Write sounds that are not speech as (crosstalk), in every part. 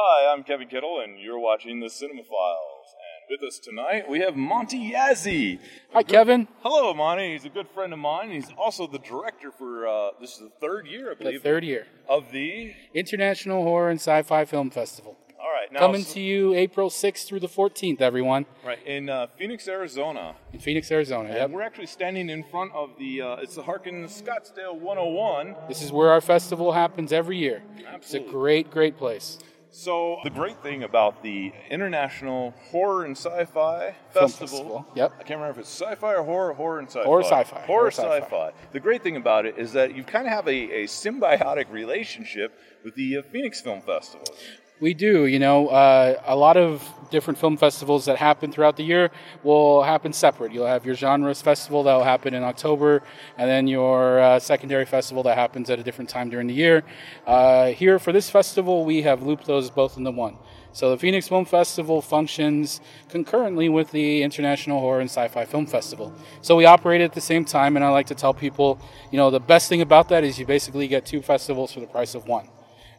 Hi, I'm Kevin Kittle, and you're watching the Cinema Files. And with us tonight, we have Monte Yazzie. Hi, Kevin. Hello, Monte. He's a good friend of mine. He's also the director for uh, this is the third year, I believe. The third year. of the. International Horror and Sci-Fi Film Festival. All right, now Coming so- to you April 6th through the 14th, everyone, right in uh, Phoenix, Arizona. in Phoenix, Arizona. Yep. we're actually standing in front of the. Uh, it's the Harkins Scottsdale 101. This is where our festival happens every year. Absolutely. It's a great, great place. So the great thing about the International Horror and Sci-Fi Festival, Festival, yep. I can't remember if it's sci-fi or horror, horror and sci-fi. Horror sci-fi, Horror, horror sci-fi. sci-fi. The great thing about it is that you kind of have a, a symbiotic relationship with the uh, Phoenix Film Festival. We do, you know, uh, a lot of different film festivals that happen throughout the year will happen separate. You'll have your genres festival that will happen in October, and then your uh, secondary festival that happens at a different time during the year. Uh, here for this festival, we have looped those both into one. So the Phoenix Film Festival functions concurrently with the International Horror and Sci-Fi Film Festival. So we operate at the same time, and I like to tell people, you know, the best thing about that is you basically get two festivals for the price of one.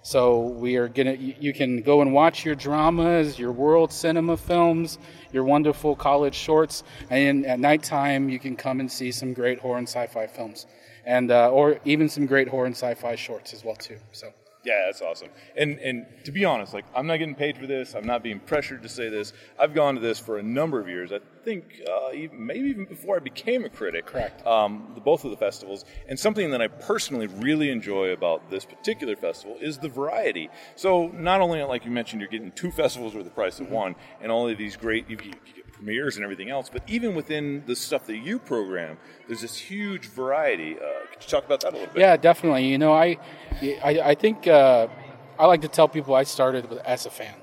So we are gonna. You can go and watch your dramas, your world cinema films, your wonderful college shorts, and at nighttime you can come and see some great horror and sci-fi films, and uh, or even some great horror and sci-fi shorts as well too. So Yeah, that's awesome. And and to be honest, like I'm not getting paid for this. I'm not being pressured to say this. I've gone to this for a number of years. I think uh, even, maybe even before I became a critic. Correct. Um, the, both of the festivals, and something that I personally really enjoy about this particular festival is the variety. So not only like you mentioned, you're getting two festivals for the price of one, and all of these great you, you get premieres and everything else. But even within the stuff that you program, there's this huge variety. Uh, could you talk about that a little bit? yeah, definitely. You know, I I, I think uh, I like to tell people I started with, as a fan.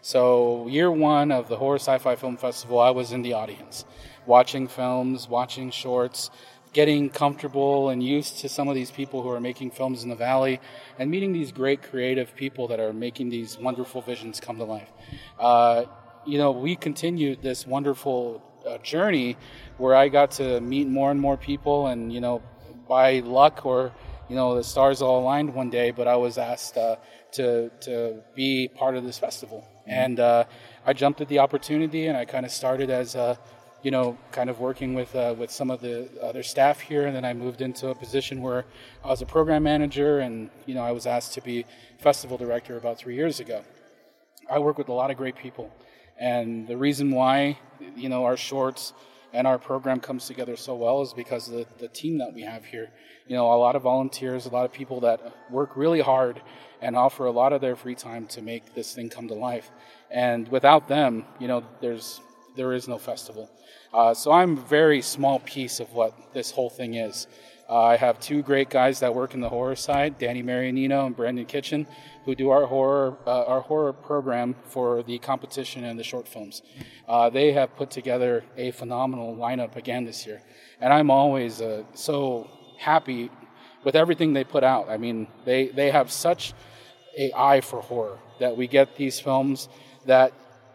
So year one of the Horror Sci-Fi Film Festival, I was in the audience, watching films, watching shorts, getting comfortable and used to some of these people who are making films in the valley, and meeting these great creative people that are making these wonderful visions come to life. Uh, you know, we continued this wonderful uh, journey where I got to meet more and more people, and you know, by luck or you know the stars all aligned one day, but I was asked uh, to to be part of this festival, and uh, I jumped at the opportunity, and I kind of started as a you know, kind of working with uh, with some of the other staff here, and then I moved into a position where I was a program manager, and you know, I was asked to be festival director about three years ago. I work with a lot of great people, and the reason why you know our shorts and our program comes together so well is because of the, the team that we have here. You know, a lot of volunteers, a lot of people that work really hard and offer a lot of their free time to make this thing come to life. And without them, you know, there's there is no festival. Uh, so I'm a very small piece of what this whole thing is. Uh, I have two great guys that work in the horror side, Danny Marianino and Brandon Kitchen, who do our horror uh, our horror program for the competition and the short films. Uh, they have put together a phenomenal lineup again this year, and I'm always uh, so happy with everything they put out. I mean, they they have such a eye for horror that we get these films that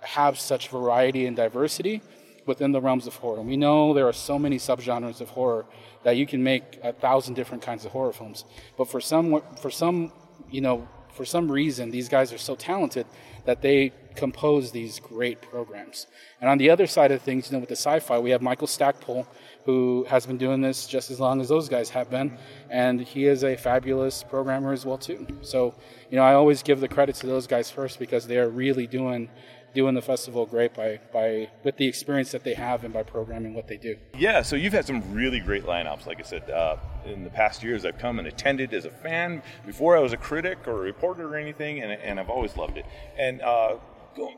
have such variety and diversity within the realms of horror. We know there are so many subgenres of horror that you can make a thousand different kinds of horror films. But for some, for some, you know, for some reason, these guys are so talented that they compose these great programs. And on the other side of things, you know, with the sci-fi, we have Michael Stackpole, who has been doing this just as long as those guys have been, and he is a fabulous programmer as well too. So, you know, I always give the credit to those guys first because they are really doing doing the festival great by, by with the experience that they have and by programming what they do. Yeah, so you've had some really great lineups. Like I said, uh, in the past years, I've come and attended as a fan before I was a critic or a reporter or anything, and, and I've always loved it. And uh,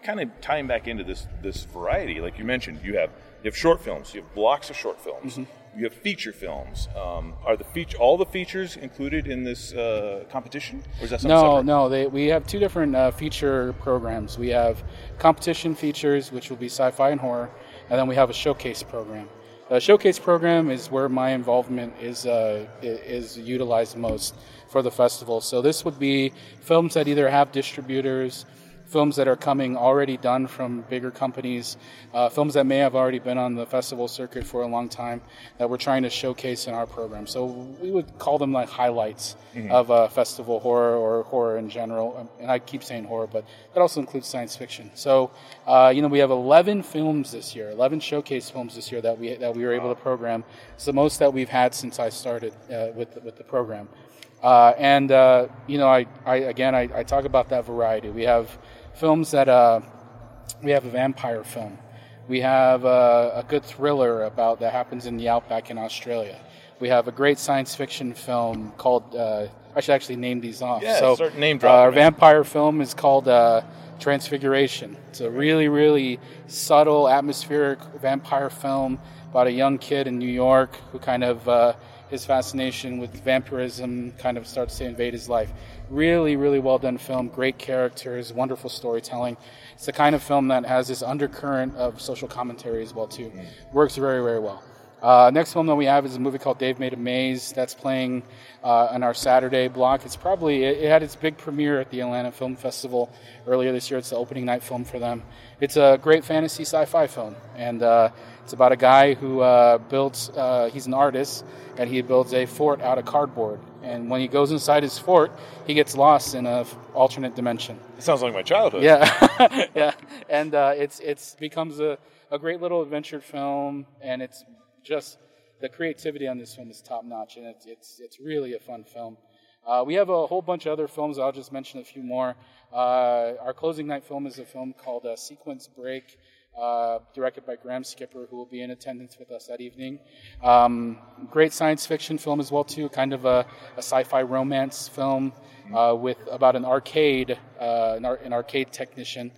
kind of tying back into this this variety, like you mentioned, you have you have short films, you have blocks of short films, you have feature films. Um, are the feature all the features included in this uh, competition, or is that something No, separate? no. They, we have two different uh, feature programs. We have competition features, which will be sci-fi and horror, and then we have a showcase program. The showcase program is where my involvement is uh, is utilized most for the festival. So this would be films that either have distributors, films that are coming already done from bigger companies, uh, films that may have already been on the festival circuit for a long time that we're trying to showcase in our program. So we would call them like highlights mm-hmm. of uh, festival horror or horror in general. And I keep saying horror, but that also includes science fiction. So uh, you know we have 11 films this year, 11 showcase films this year that we that we were able to program. It's the most that we've had since I started uh, with the, with the program. Uh, and uh, you know, I, I again, I, I, talk about that variety. We have films that uh, we have a vampire film. We have a, a, good thriller about that happens in the outback in Australia. We have a great science fiction film called. Uh, I should actually name these off. Yeah, so, certain name drop. Uh, our vampire film is called uh, Transfiguration. It's a really, really subtle, atmospheric vampire film about a young kid in New York who kind of uh, his fascination with vampirism kind of starts to invade his life. Really, really well done film, great characters, wonderful storytelling. It's the kind of film that has this undercurrent of social commentary as well too. Mm. Works very, very well. Uh, next film that we have is a movie called Dave Made a Maze that's playing uh, on our Saturday block. It's probably it, it, had its big premiere at the Atlanta Film Festival earlier this year. It's the opening night film for them. It's a great fantasy sci-fi film, and uh, it's about a guy who uh, builds. Uh, he's an artist, and he builds a fort out of cardboard. And when he goes inside his fort, he gets lost in a f- alternate dimension. It sounds like my childhood. Yeah, (laughs) yeah, and uh, it's it's becomes a, a great little adventure film, and it's just the creativity on this film is top notch, and it's it's it's really a fun film. Uh, we have a whole bunch of other films. I'll just mention a few more. Uh, our closing night film is a film called uh, Sequence Break, uh, directed by Graham Skipper, who will be in attendance with us that evening. Um, great science fiction film as well too, kind of a, a sci-fi romance film uh, with about an arcade, uh, an, ar- an, arcade technician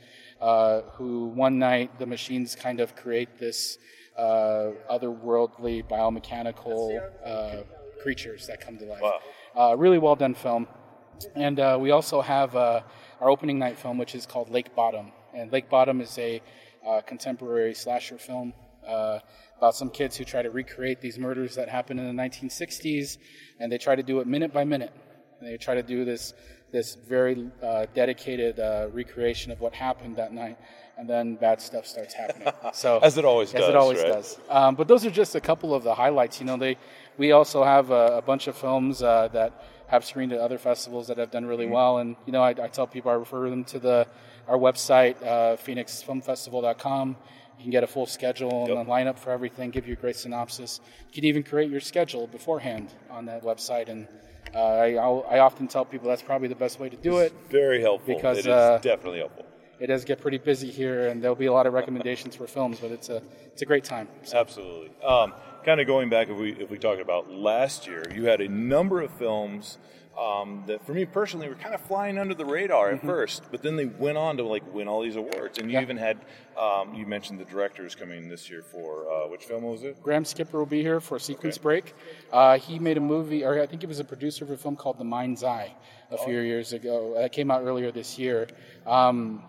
who one night the machines kind of create this uh, otherworldly biomechanical uh, creatures that come to life. Wow. Uh, really well done film. And uh, we also have uh, our opening night film, which is called Lake Bodom. And Lake Bodom is a uh, contemporary slasher film about some kids who try to recreate these murders that happened in the 1960s, and they try to do it minute by minute. And they try to do this this very dedicated recreation of what happened that night and then bad stuff starts happening. (laughs) So as it always as does, it always right? does. Um, but those are just a couple of the highlights. You know, they we also have a, a bunch of films uh, that have screened at other festivals that have done really mm-hmm. well. And you know, I, I, tell people I refer them to the our website, uh, PhoenixFilmFestival.com. You can get a full schedule yep. and a lineup for everything. Give you a great synopsis. You can even create your schedule beforehand on that website and. Uh, I, I, often tell people that's probably the best way to do it's it. Very helpful. Because it is uh, definitely helpful it does get pretty busy here, and there'll be a lot of recommendations for films. But it's a it's a great time. So. Absolutely. Um, kind of going back, if we if we talk about last year, you had a number of films um, that, for me personally, were kind of flying under the radar at mm-hmm. first, but then they went on to like win all these awards. And you yeah. even had um, you mentioned the directors coming this year for uh, which film was it? Graham Skipper will be here for Sequence okay. Break. Uh, he made a movie, or I think he was a producer of a film called The Mind's Eye a oh. few years ago. That came out earlier this year. Um,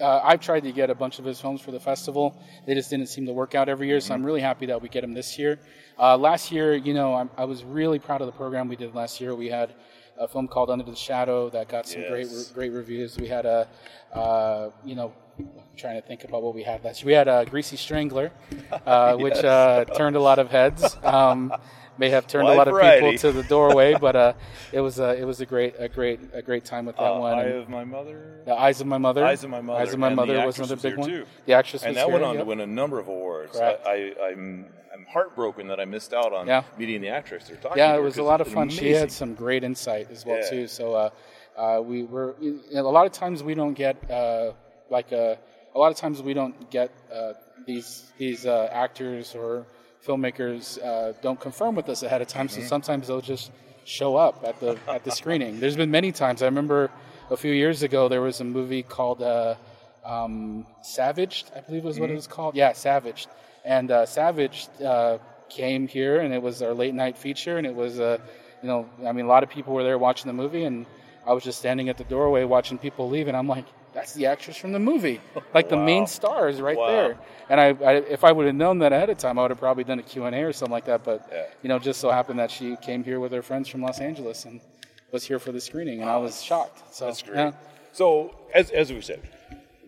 uh, I've tried to get a bunch of his films for the festival. They just didn't seem to work out every year, so I'm really happy that we get him this year. Uh, last year, you know, I'm, i was really proud of the program we did last year. We had a film called Under the Shadow that got some yes. great great reviews. We had a, uh, you know, I'm trying to think about what we had last year. We had a Greasy Strangler, uh, (laughs) yes. which uh, turned a lot of heads. Um, may have turned Wide a lot variety. of people to the doorway, but uh, it was a it was a great a great a great time with that uh, one. Eye of my mother. The Eyes of my mother. Eyes of my mother. Eyes of my and mother was another big one. Too. The actress and that here, went on yep. to win a number of awards. Correct. I, I, I'm I'm heartbroken that I missed out on yeah. meeting the actress. They're talking. To. Yeah, it was a lot of fun. Amazing. She had some great insight as well yeah. too. So uh, uh, we were you know, a lot of times we don't get uh, like a uh, a lot of times we don't get uh, these these uh, actors or filmmakers uh, don't confirm with us ahead of time, mm-hmm. so sometimes they'll just show up at the at the screening. There's been many times. I remember a few years ago there was a movie called uh, um, Savaged, I believe was mm-hmm. what it mm-hmm. was called. Yeah, Savaged, and uh, Savaged uh, came here, and it was our late night feature, and it was uh, you know, I mean, a lot of people were there watching the movie, and I was just standing at the doorway watching people leave, and I'm like that's the actress from the movie. Like the main star is right wow. there. And I, I if I would have known that ahead of time, I would have probably done a Q&A or something like that. But, yeah. you know, just so happened that she came here with her friends from Los Angeles and was here for the screening. And wow. I was shocked. So, that's great. Yeah. So, as, as we said,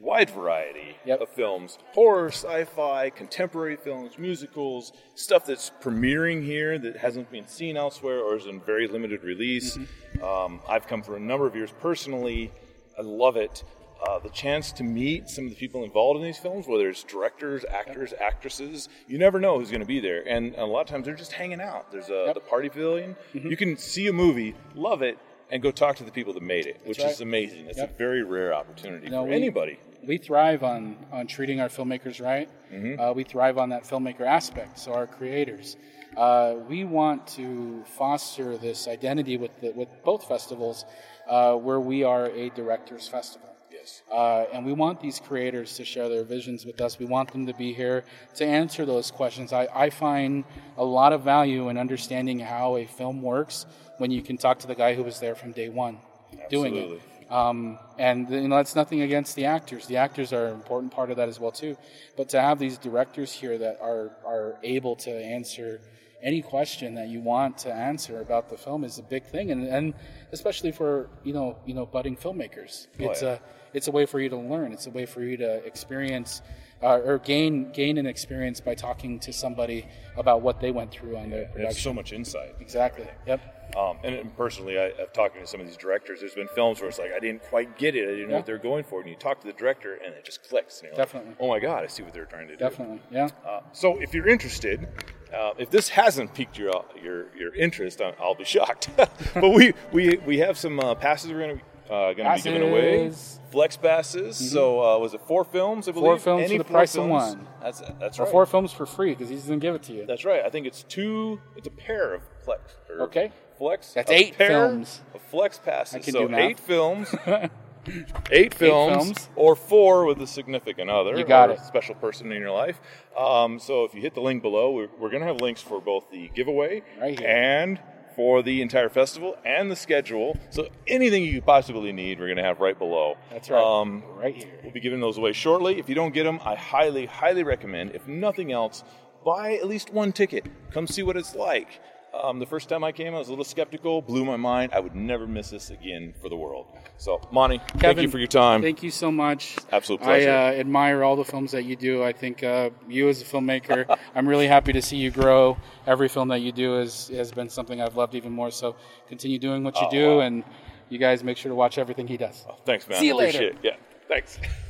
wide variety Yep. of films horror, sci fi, contemporary films, musicals, stuff that's premiering here that hasn't been seen elsewhere or is in very limited release. Mm-hmm. Um, I've come for a number of years personally. I love it. Uh, the chance to meet some of the people involved in these films, whether it's directors, actors, actresses, you never know who's going to be there. And a lot of times they're just hanging out. There's a, the party pavilion. Mm-hmm. You can see a movie, love it, and go talk to the people that made it, which right. is amazing. It's Yep. a very rare opportunity No, for we- anybody. we thrive on on treating our filmmakers right. Uh, we thrive on that filmmaker aspect. So our creators, uh, we want to foster this identity with the, with both festivals, uh, where we are a directors festival. Uh, and we want these creators to share their visions with us. We want them to be here to answer those questions. I, I find a lot of value in understanding how a film works when you can talk to the guy who was there from day one doing it. Um, and you know, that's nothing against the actors. The actors are an important part of that as well too. But to have these directors here that are are able to answer any question that you want to answer about the film is a big thing, and, and especially for you know you know budding filmmakers, it's yeah. a it's a way for you to learn. It's a way for you to experience uh, or gain gain an experience by talking to somebody about what they went through on their have production. so much insight. Exactly. Yep. Um, and, personally, I, I've talked to some of these directors. There's been films where it's like I didn't quite get it. I didn't know what they're going for. And you talk to the director, and it just clicks. And you're like, Definitely. oh my god, I see what they're trying to do. Definitely. Yeah. Uh, so if you're interested, uh, if this hasn't piqued your your your interest, I- I'll be shocked. (laughs) but we we we have some uh, passes we're going to uh, going to be giving away. Passes. Mm-hmm. Flex passes. So uh, was it four films? I believe. four films Any for the price of films. one. That's that's Or right. four films for free because he's gonna give it to you. That's right. I think it's two. It's a pair of flex. or Okay. Flex. That's a eight films. Of flex passes. I can so do math. eight films. (laughs) eight films, films. or four with a significant other. You got or it. A special person in your life. Um, so if you hit the link below, we're, we're going to have links for both the giveaway Right and for the entire festival and the schedule. So anything you could possibly need, we're going to have right below. That's right. Um, right here. We'll be giving those away shortly. If you don't get them, I highly, highly recommend, if nothing else, buy at least one ticket. Come see what it's like. Um, the first time I came, I was a little skeptical, blew my mind. I would never miss this again for the world. So, Monte, thank you for your time. Thank you so much. Absolute pleasure. I uh, admire all the films that you do. I think uh, you as a filmmaker, (laughs) I'm really happy to see you grow. Every film that you do has has been something I've loved even more. So continue doing what you Oh, do, wow. and you guys make sure to watch everything he does. Thanks, man. See you later. Appreciate it. Yeah, thanks. (laughs)